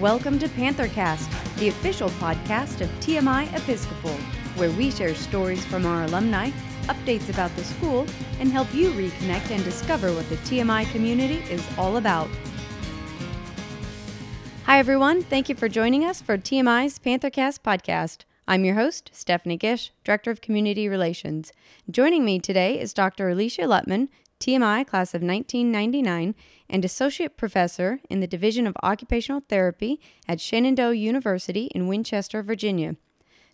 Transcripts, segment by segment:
Welcome to Panthercast, the official podcast of TMI Episcopal, where we share stories from our alumni, updates about the school, and help you reconnect and discover what the TMI community is all about. Hi, everyone. Thank you for joining us for TMI's Panthercast podcast. I'm your host, Stephanie Gish, Director of Community Relations. Joining me today is Dr. Alicia Lutman, TMI class of 1999, and Associate Professor in the Division of Occupational Therapy at Shenandoah University in Winchester, Virginia.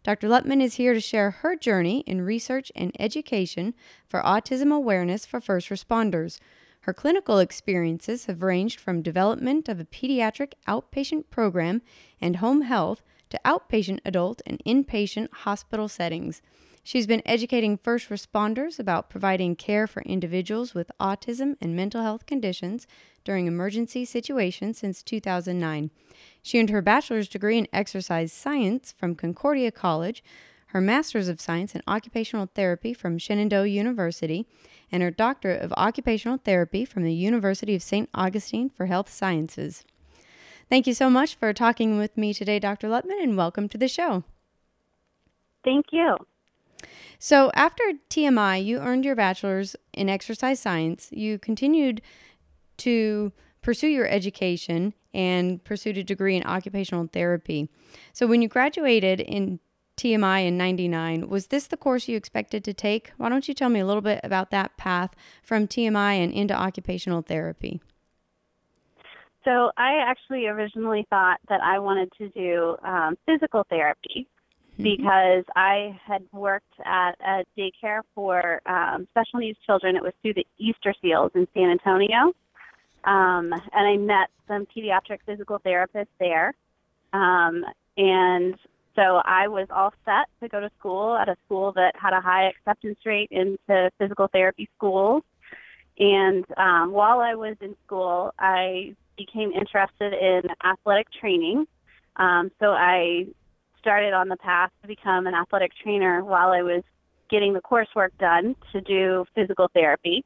Dr. Lutman is here to share her journey in research and education for autism awareness for first responders. Her clinical experiences have ranged from development of a pediatric outpatient program and home health to outpatient adult and inpatient hospital settings. She's been educating first responders about providing care for individuals with autism and mental health conditions during emergency situations since 2009. She earned her bachelor's degree in exercise science from Concordia College, her master's of science in occupational therapy from Shenandoah University, and her doctorate of occupational therapy from the University of St. Augustine for Health Sciences. Thank you so much for talking with me today, Dr. Lutman, and welcome to the show. Thank you. So, after TMI, you earned your bachelor's in exercise science. You continued to pursue your education and pursued a degree in occupational therapy. So, when you graduated in TMI in 99, was this the course you expected to take? Why don't you tell me a little bit about that path from TMI and into occupational therapy? So, I actually originally thought that I wanted to do um, physical therapy. Mm-hmm. because I had worked at a daycare for um, special needs children. It was through the Easter Seals in San Antonio. Um, and I met some pediatric physical therapists there. Um, and so I was all set to go to school at a school that had a high acceptance rate into physical therapy schools. And um, while I was in school, I became interested in athletic training. Um, so I started on the path to become an athletic trainer while I was getting the coursework done to do physical therapy.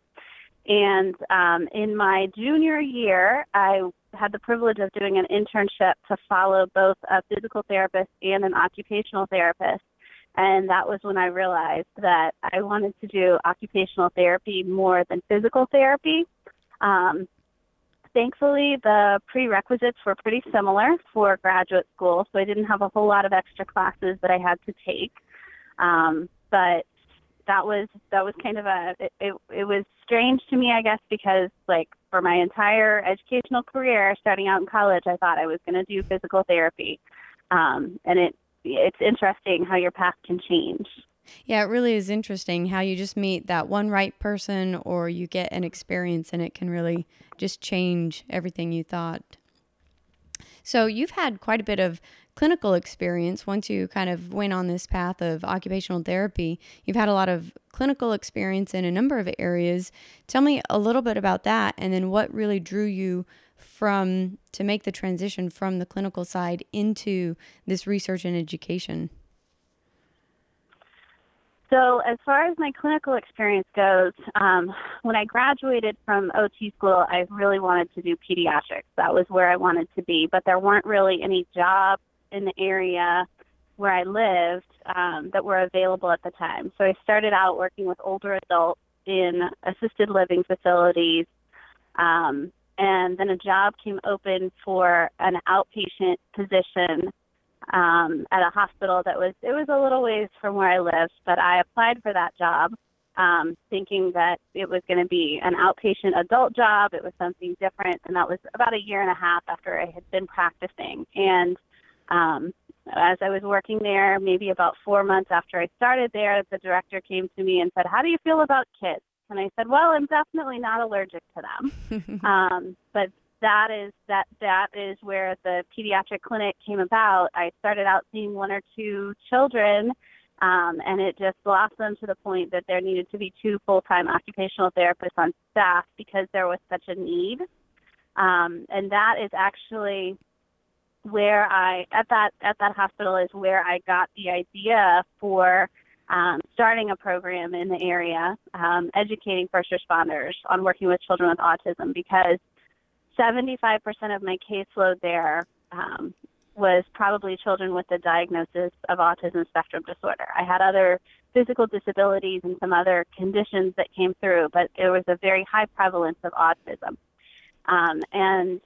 And um, in my junior year, I had the privilege of doing an internship to follow both a physical therapist and an occupational therapist. And that was when I realized that I wanted to do occupational therapy more than physical therapy. Um, thankfully, the prerequisites were pretty similar for graduate school, so I didn't have a whole lot of extra classes that I had to take. Um, but that was that was kind of a it, it, it was strange to me, I guess, because like for my entire educational career, starting out in college, I thought I was going to do physical therapy, um, and it it's interesting how your path can change. Yeah, it really is interesting how you just meet that one right person or you get an experience and it can really just change everything you thought. So, you've had quite a bit of clinical experience once you kind of went on this path of occupational therapy. You've had a lot of clinical experience in a number of areas. Tell me a little bit about that and then what really drew you from to make the transition from the clinical side into this research and education. So, as far as my clinical experience goes, um, when I graduated from OT school, I really wanted to do pediatrics. That was where I wanted to be, but there weren't really any jobs in the area where I lived um, that were available at the time. So, I started out working with older adults in assisted living facilities. Um, and then a job came open for an outpatient position um, at a hospital that was it was a little ways from where I lived, but I applied for that job, um, thinking that it was going to be an outpatient adult job. It was something different, and that was about a year and a half after I had been practicing. And um, as I was working there, maybe about four months after I started there, the director came to me and said, "How do you feel about kids?" And I said, "Well, I'm definitely not allergic to them, um, but that is that that is where the pediatric clinic came about. I started out seeing one or two children, um, and it just blossomed to the point that there needed to be two full-time occupational therapists on staff because there was such a need. Um, and that is actually where I at that at that hospital is where I got the idea for um, starting a program in the area, um, educating first responders on working with children with autism because 75% of my caseload there um, was probably children with the diagnosis of autism spectrum disorder. I had other physical disabilities and some other conditions that came through, but there was a very high prevalence of autism. Um, and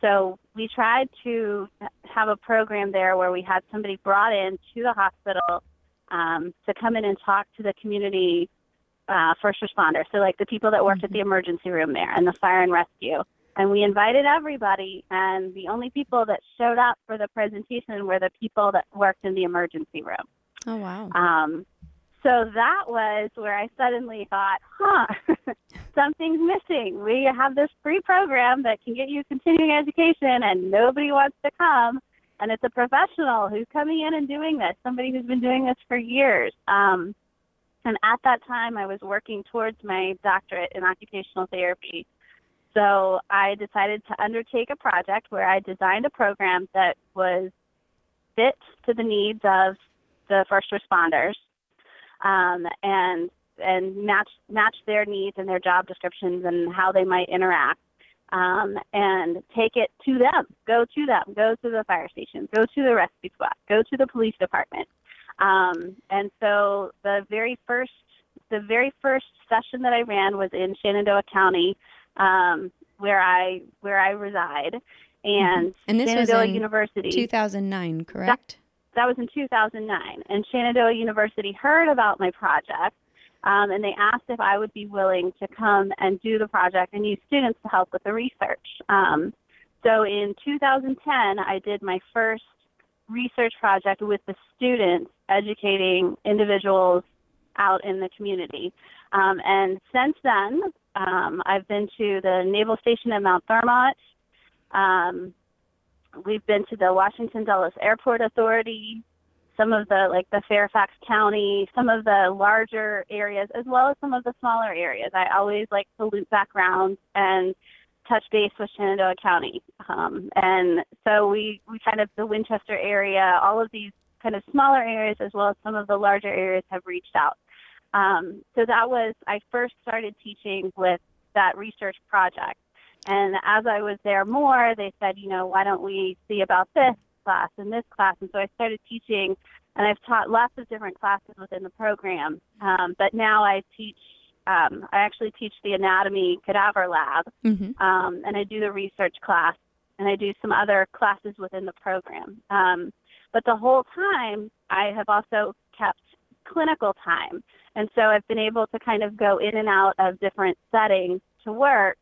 so we tried to have a program there where we had somebody brought in to the hospital um, to come in and talk to the community uh, first responders. So, like the people that worked mm-hmm. at the emergency room there and the fire and rescue. And we invited everybody, and the only people that showed up for the presentation were the people that worked in the emergency room. Oh, wow. Um, so that was where I suddenly thought, huh, something's missing. We have this free program that can get you continuing education, and nobody wants to come. And it's a professional who's coming in and doing this, somebody who's been doing this for years. Um, and at that time, I was working towards my doctorate in occupational therapy. So I decided to undertake a project where I designed a program that was fit to the needs of the first responders um, and and match match their needs and their job descriptions and how they might interact um, and take it to them. Go to them. Go to the fire station. Go to the rescue squad. Go to the police department. Um, and so the very first the very first session that I ran was in Shenandoah County, um, where I where I reside, and, mm-hmm. and this Shenandoah was in University. 2009, correct? That, that was in 2009, and Shenandoah University heard about my project. Um, and they asked if I would be willing to come and do the project and use students to help with the research. Um, so in 2010, I did my first research project with the students educating individuals out in the community. Um, and since then, um, I've been to the Naval Station at Mount Thermont. Um, we've been to the Washington Dulles Airport Authority, some of the like the Fairfax County, some of the larger areas, as well as some of the smaller areas. I always like to loop back around and touch base with Shenandoah County. Um, and so we, we kind of, the Winchester area, all of these kind of smaller areas as well as some of the larger areas have reached out. Um, so that was, I first started teaching with that research project. And as I was there more, they said, you know, why don't we see about this class and this class? And so I started teaching, and I've taught lots of different classes within the program. Um, but now I teach um, I actually teach the anatomy cadaver lab, mm-hmm. um, and I do the research class, and I do some other classes within the program. Um, but the whole time, I have also kept clinical time, and so I've been able to kind of go in and out of different settings to work.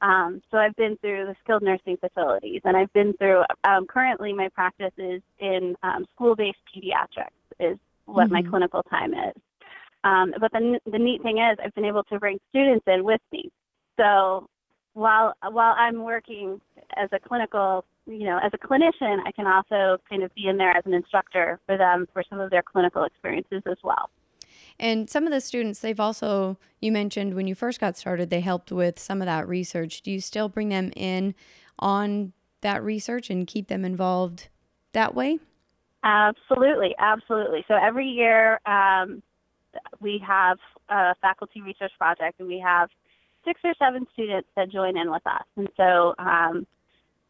Um, so I've been through the skilled nursing facilities, and I've been through. Um, currently, my practice is in um, school-based pediatrics. Is what mm-hmm. my clinical time is. Um, but the, the neat thing is, I've been able to bring students in with me. So while while I'm working as a clinical, you know, as a clinician, I can also kind of be in there as an instructor for them for some of their clinical experiences as well. And some of the students, they've also, you mentioned when you first got started, they helped with some of that research. Do you still bring them in on that research and keep them involved that way? Absolutely, absolutely. So every year, um, we have a faculty research project, and we have six or seven students that join in with us. And so um,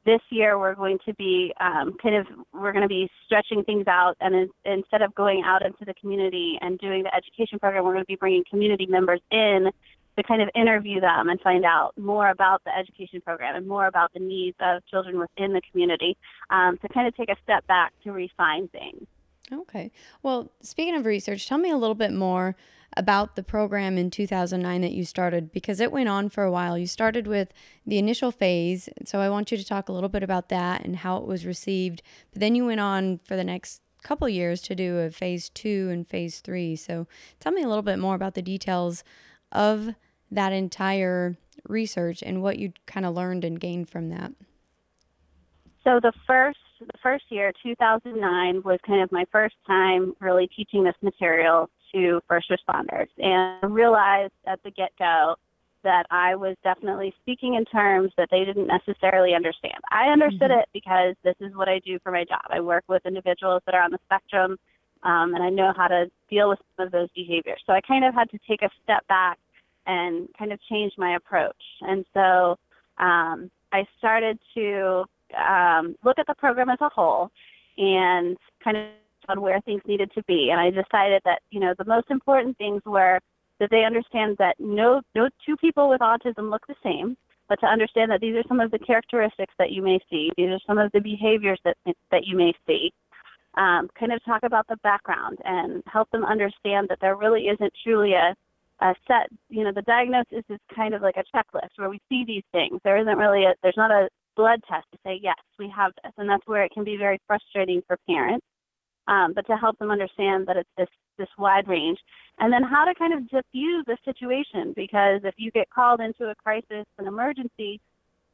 this year we're going to be um, kind of we're going to be stretching things out, and in, instead of going out into the community and doing the education program, we're going to be bringing community members in to kind of interview them and find out more about the education program and more about the needs of children within the community um, to kind of take a step back to refine things. Okay. Well, speaking of research, tell me a little bit more about the program in 2009 that you started because it went on for a while. You started with the initial phase, so I want you to talk a little bit about that and how it was received. But then you went on for the next couple years to do a phase 2 and phase 3. So tell me a little bit more about the details of that entire research and what you kind of learned and gained from that. So the first the first year, 2009, was kind of my first time really teaching this material to first responders, and realized at the get-go that I was definitely speaking in terms that they didn't necessarily understand. I understood mm-hmm. it because this is what I do for my job. I work with individuals that are on the spectrum, um, and I know how to deal with some of those behaviors. So I kind of had to take a step back and kind of change my approach. And so um, I started to um, look at the program as a whole and kind of on where things needed to be. And I decided that you know the most important things were that they understand that no no two people with autism look the same, but to understand that these are some of the characteristics that you may see. These are some of the behaviors that that you may see. Um, kind of talk about the background and help them understand that there really isn't truly a, a set, you know, the diagnosis is kind of like a checklist where we see these things. There isn't really a, there's not a blood test to say, yes, we have this. And that's where it can be very frustrating for parents. Um, but to help them understand that it's this, this wide range. And then how to kind of diffuse the situation because if you get called into a crisis, an emergency,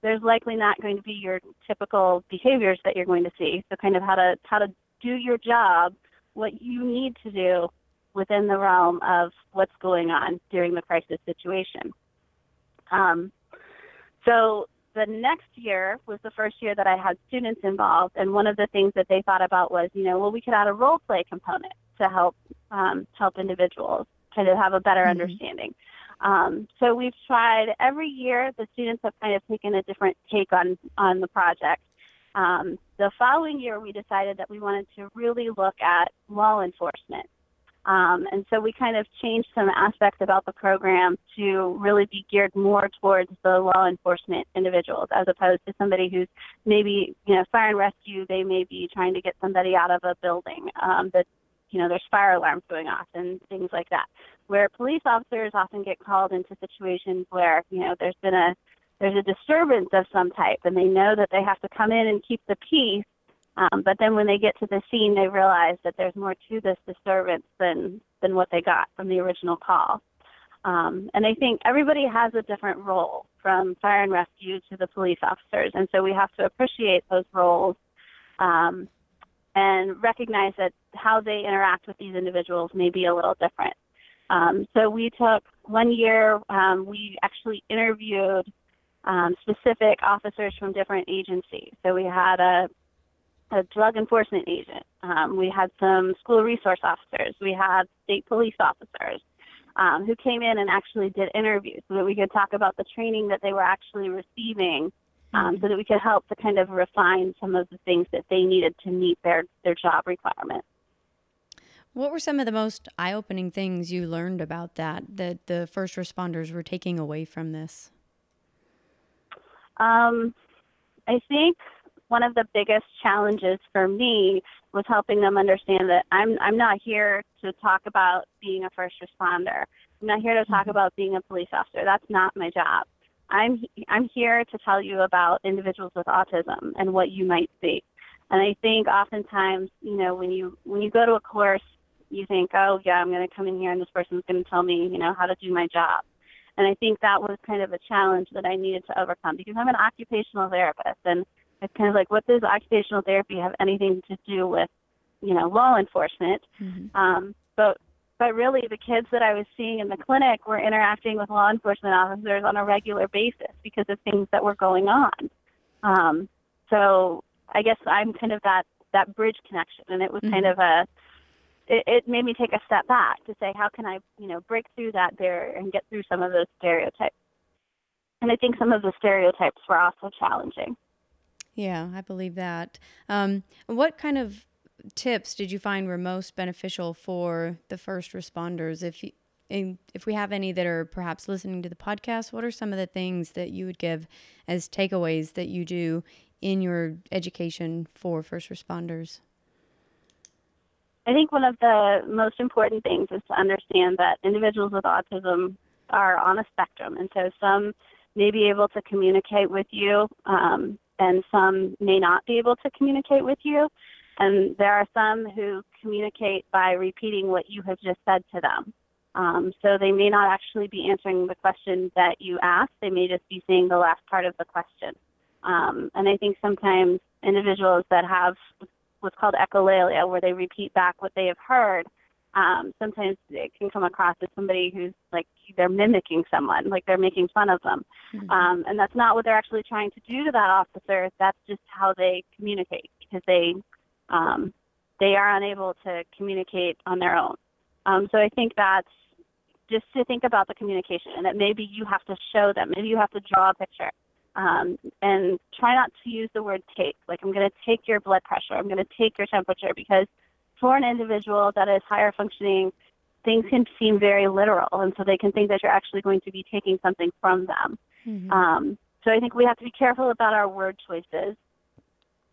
there's likely not going to be your typical behaviors that you're going to see. So kind of how to how to do your job, what you need to do within the realm of what's going on during the crisis situation. Um, so the next year was the first year that I had students involved, and one of the things that they thought about was, you know, well, we could add a role play component to help um, help individuals kind of have a better mm-hmm. understanding. Um, so we've tried every year. The students have kind of taken a different take on on the project. Um, the following year, we decided that we wanted to really look at law enforcement. Um, and so we kind of changed some aspects about the program to really be geared more towards the law enforcement individuals as opposed to somebody who's maybe, you know, fire and rescue, they may be trying to get somebody out of a building um, that, you know, there's fire alarms going off and things like that. Where police officers often get called into situations where, you know, there's been a there's a disturbance of some type and they know that they have to come in and keep the peace um, but then when they get to the scene, they realize that there's more to this disturbance than than what they got from the original call. Um, and I think everybody has a different role, from fire and rescue to the police officers, and so we have to appreciate those roles um, and recognize that how they interact with these individuals may be a little different. Um, so we took one year, um, we actually interviewed um, specific officers from different agencies. So we had a a drug enforcement agent. Um, we had some school resource officers. We had state police officers um, who came in and actually did interviews so that we could talk about the training that they were actually receiving um, so that we could help to kind of refine some of the things that they needed to meet their, their job requirements. What were some of the most eye opening things you learned about that, that the first responders were taking away from this? Um, I think one of the biggest challenges for me was helping them understand that I'm I'm not here to talk about being a first responder. I'm not here to talk mm-hmm. about being a police officer. That's not my job. I'm I'm here to tell you about individuals with autism and what you might see. And I think oftentimes, you know, when you when you go to a course, you think, oh yeah, I'm going to come in here and this person's going to tell me, you know, how to do my job. And I think that was kind of a challenge that I needed to overcome because I'm an occupational therapist and it's kind of like, what does occupational therapy have anything to do with, you know, law enforcement? Mm-hmm. Um, but but really, the kids that I was seeing in the clinic were interacting with law enforcement officers on a regular basis because of things that were going on. Um, so I guess I'm kind of that that bridge connection, and it was mm-hmm. kind of a it, it made me take a step back to say, how can I, you know, break through that barrier and get through some of those stereotypes. And I think some of the stereotypes were also challenging. Yeah, I believe that. Um, what kind of tips did you find were most beneficial for the first responders? If you, if we have any that are perhaps listening to the podcast, what are some of the things that you would give as takeaways that you do in your education for first responders? I think one of the most important things is to understand that individuals with autism are on a spectrum, and so some may be able to communicate with you um, and some may not be able to communicate with you. And there are some who communicate by repeating what you have just said to them. Um, so they may not actually be answering the question that you asked, they may just be saying the last part of the question. Um, and I think sometimes individuals that have what's called echolalia, where they repeat back what they have heard, um, sometimes it can come across as somebody who's like they're mimicking someone, like they're making fun of them, mm-hmm. um, and that's not what they're actually trying to do to that officer. That's just how they communicate because they um, they are unable to communicate on their own. Um, so I think that's just to think about the communication and that maybe you have to show them, maybe you have to draw a picture. um, and try not to use the word take. Like, I'm going to take your blood pressure, I'm going to take your temperature, because for an individual that is higher functioning, things can seem very literal, and so they can think that you're actually going to be taking something from them. Mm-hmm. Um, so I think we have to be careful about our word choices,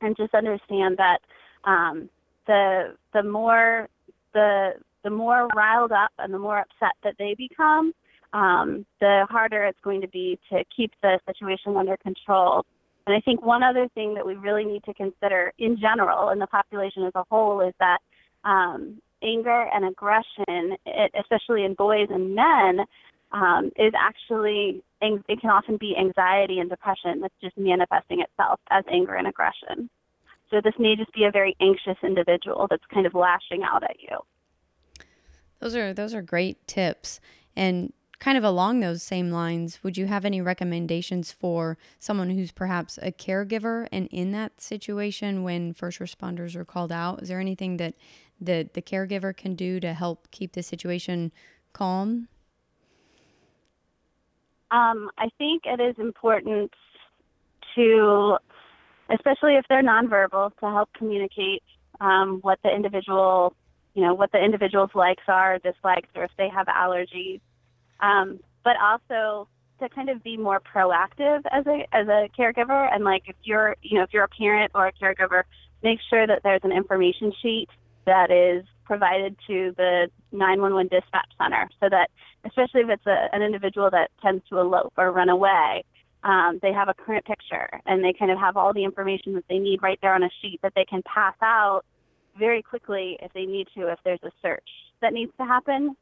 and just understand that um, the the more the the more riled up and the more upset that they become, um, the harder it's going to be to keep the situation under control. And I think one other thing that we really need to consider in general in the population as a whole is that um, anger and aggression, it, especially in boys and men, um, is actually it can often be anxiety and depression that's just manifesting itself as anger and aggression. So this may just be a very anxious individual that's kind of lashing out at you. Those are those are great tips. And kind of along those same lines, would you have any recommendations for someone who's perhaps a caregiver and in that situation when first responders are called out? Is there anything that the the caregiver can do to help keep the situation calm? Um, I think it is important to, especially if they're nonverbal, to help communicate um, what the individual, you know, what the individual's likes are, dislikes, or if they have allergies. Um, but also to kind of be more proactive as a as a caregiver, and like if you're, you know, if you're a parent or a caregiver, make sure that there's an information sheet that is provided to the 911 dispatch center so that, especially if it's a, an individual that tends to elope or run away, um, they have a current picture and they kind of have all the information that they need right there on a sheet that they can pass out very quickly if they need to, if there's a search that needs to happen.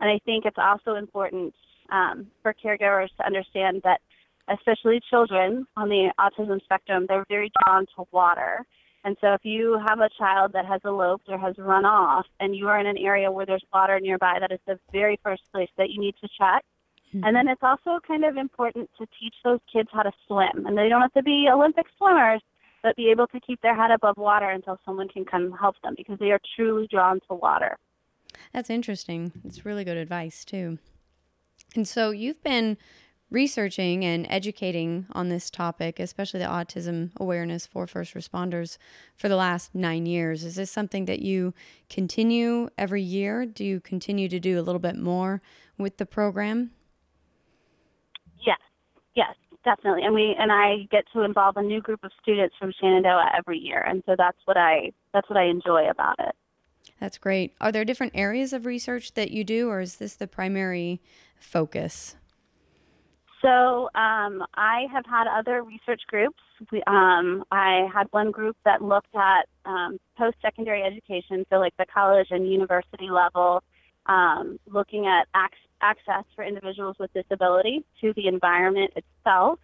And I think it's also important um, for caregivers to understand that, especially children on the autism spectrum, they're very drawn to water. And so if you have a child that has eloped or has run off and you are in an area where there's water nearby, that is the very first place that you need to check. Mm-hmm. And then it's also kind of important to teach those kids how to swim. And they don't have to be Olympic swimmers, but be able to keep their head above water until someone can come help them because they are truly drawn to water. That's interesting. It's really good advice, too. And so you've been researching and educating on this topic, especially the autism awareness for first responders, for the last nine years. Is this something that you continue every year? Do you continue to do a little bit more with the program? Yes, yes, definitely. And we and I get to involve a new group of students from Shenandoah every year, and so that's what I that's what I enjoy about it. That's great. Are there different areas of research that you do, or is this the primary focus? So um, I have had other research groups. We, um, I had one group that looked at um, post-secondary education, so like the college and university level, um, looking at ac- access for individuals with disability to the environment itself,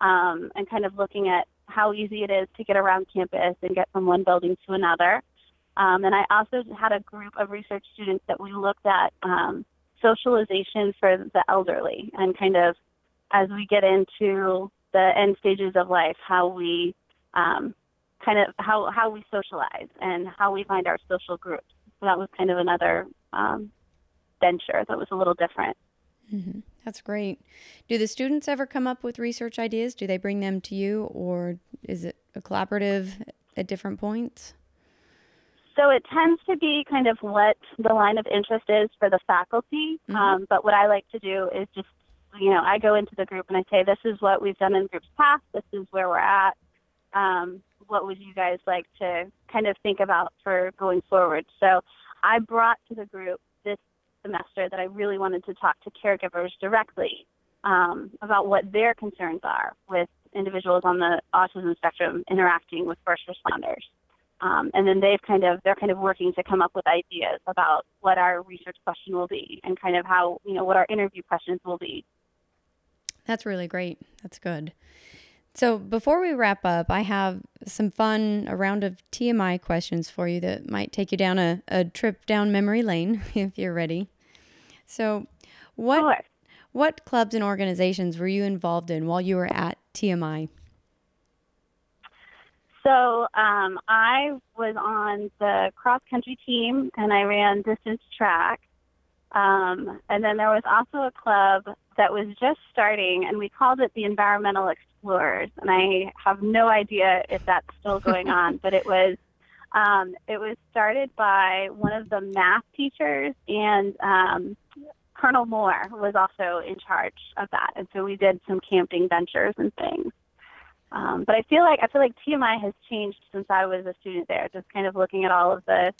um, and kind of looking at how easy it is to get around campus and get from one building to another. Um, and I also had a group of research students that we looked at socialization for the elderly and kind of as we get into the end stages of life, how we um, kind of how how we socialize and how we find our social groups. So that was kind of another um, venture that was a little different. Mm-hmm. That's great. Do the students ever come up with research ideas? Do they bring them to you, or is it a collaborative at different points? So it tends to be kind of what the line of interest is for the faculty. Mm-hmm. Um, but what I like to do is just you know, I go into the group and I say, this is what we've done in groups past. This is where we're at. Um, what would you guys like to kind of think about for going forward? So I brought to the group this semester that I really wanted to talk to caregivers directly um, about what their concerns are with individuals on the autism spectrum interacting with first responders. Um, and then they've kind of they're kind of working to come up with ideas about what our research question will be and kind of how you know what our interview questions will be that's really great. That's good. So before we wrap up, I have some fun, a round of TMI questions for you that might take you down a, a trip down memory lane if you're ready. So, what sure. what clubs and organizations were you involved in while you were at TMI? So um, I was on the cross country team and I ran distance track. Um, and then there was also a club that was just starting, and we called it the Environmental Explorers. And I have no idea if that's still going on, but it was um, it was started by one of the math teachers, and um, Colonel Moore was also in charge of that. And so we did some camping ventures and things. Um, but I feel like I feel like TMI has changed since I was a student there. Just kind of looking at all of the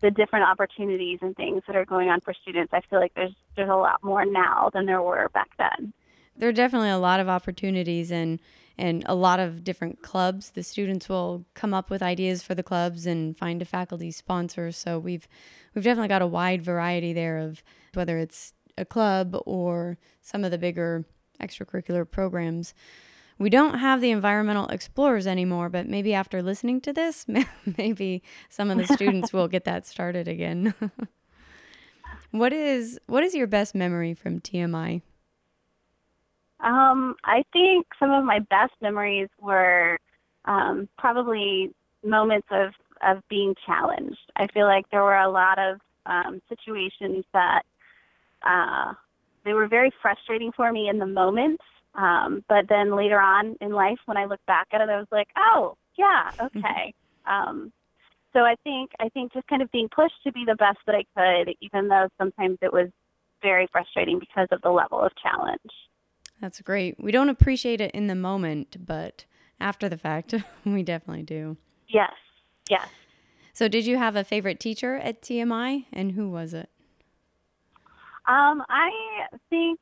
the different opportunities and things that are going on for students. I feel like there's there's a lot more now than there were back then. There are definitely a lot of opportunities and and a lot of different clubs. The students will come up with ideas for the clubs and find a faculty sponsor. So we've we've definitely got a wide variety there of whether it's a club or some of the bigger extracurricular programs. We don't have the environmental explorers anymore, but maybe after listening to this, maybe some of the students will get that started again. what is what is your best memory from TMI? Um, I think some of my best memories were um, probably moments of of being challenged. I feel like there were a lot of um, situations that uh, they were very frustrating for me in the moment. Um, but then later on in life, when I look back at it, I was like, oh, yeah, okay. um, so I think I think just kind of being pushed to be the best that I could, even though sometimes it was very frustrating because of the level of challenge. That's great. We don't appreciate it in the moment, but after the fact, we definitely do. Yes. Yes. So, did you have a favorite teacher at TMI, and who was it? Um, I think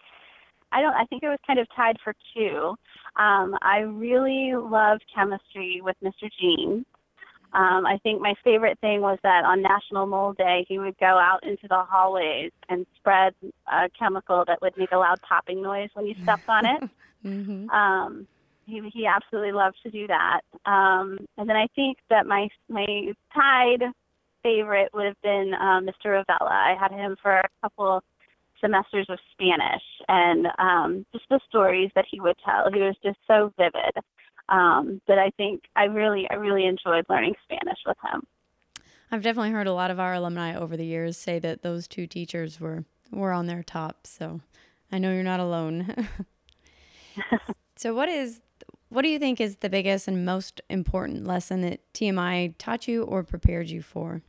I don't. I think it was kind of tied for two. Um, I really loved chemistry with Mr. Jean. Um, I think my favorite thing was that on National Mole Day, he would go out into the hallways and spread a chemical that would make a loud popping noise when you stepped on it. mm-hmm. um, he, he absolutely loved to do that. Um, and then I think that my my tied favorite would have been uh, Mr. Ravella. I had him for a couple semesters of Spanish, and um, just the stories that he would tell. He was just so vivid um, that I think I really, I really enjoyed learning Spanish with him. I've definitely heard a lot of our alumni over the years say that those two teachers were were on their top. So I know you're not alone. so what is what do you think is the biggest and most important lesson that TMI taught you or prepared you for?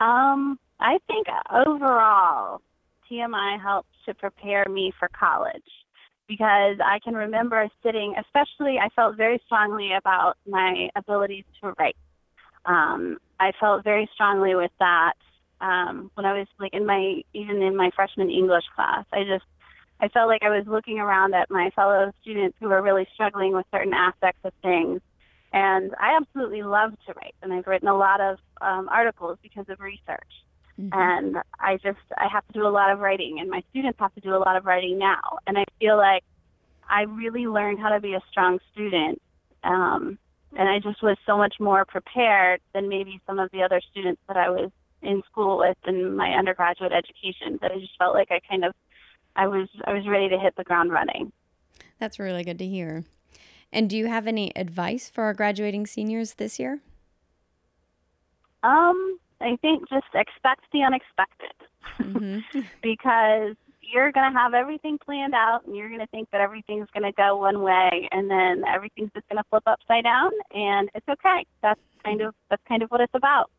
Um, I think overall, TMI helped to prepare me for college because I can remember sitting, especially, I felt very strongly about my abilities to write. Um, I felt very strongly with that um, when I was like in my, even in my freshman English class. I just, I felt like I was looking around at my fellow students who were really struggling with certain aspects of things. And I absolutely love to write, and I've written a lot of um, articles because of research. Mm-hmm. And I just I have to do a lot of writing, and my students have to do a lot of writing now. And I feel like I really learned how to be a strong student, um, and I just was so much more prepared than maybe some of the other students that I was in school with in my undergraduate education. That I just felt like I kind of I was I was ready to hit the ground running. That's really good to hear. And do you have any advice for our graduating seniors this year? Um, I think just expect the unexpected mm-hmm. because you're going to have everything planned out and you're going to think that everything's going to go one way and then everything's just going to flip upside down and it's okay. That's kind of that's kind of what it's about.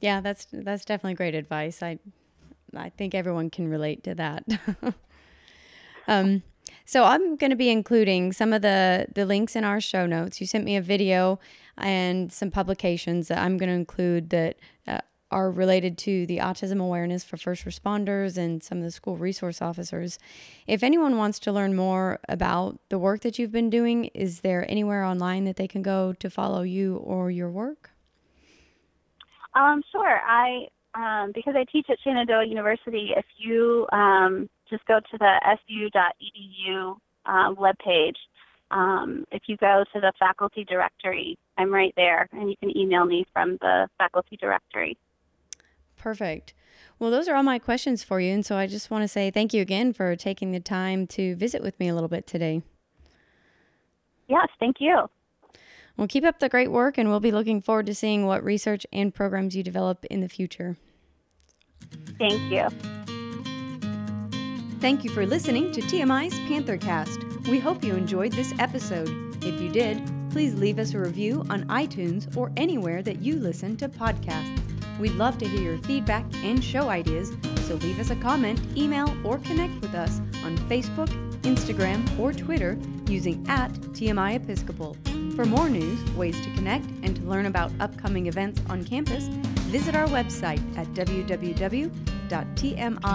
Yeah, that's that's definitely great advice. I I think everyone can relate to that. um so I'm going to be including some of the the links in our show notes. You sent me a video and some publications that I'm going to include that uh, are related to the autism awareness for first responders and some of the school resource officers. If anyone wants to learn more about the work that you've been doing, is there anywhere online that they can go to follow you or your work? Um, sure. I um, because I teach at Shenandoah University. If you um, just go to the su.edu um, webpage, um, if you go to the faculty directory, I'm right there, and you can email me from the faculty directory. Perfect. Well, those are all my questions for you. And so I just want to say thank you again for taking the time to visit with me a little bit today. Yes, thank you. Well, keep up the great work, and we'll be looking forward to seeing what research and programs you develop in the future. Thank you. Thank you for listening to TMI's Panthercast. We hope you enjoyed this episode. If you did, please leave us a review on iTunes or anywhere that you listen to podcasts. We'd love to hear your feedback and show ideas, so leave us a comment, email, or connect with us on Facebook, Instagram, or Twitter using at TMI Episcopal. For more news, ways to connect, and to learn about upcoming events on campus, visit our website at www.tmi-sa.org.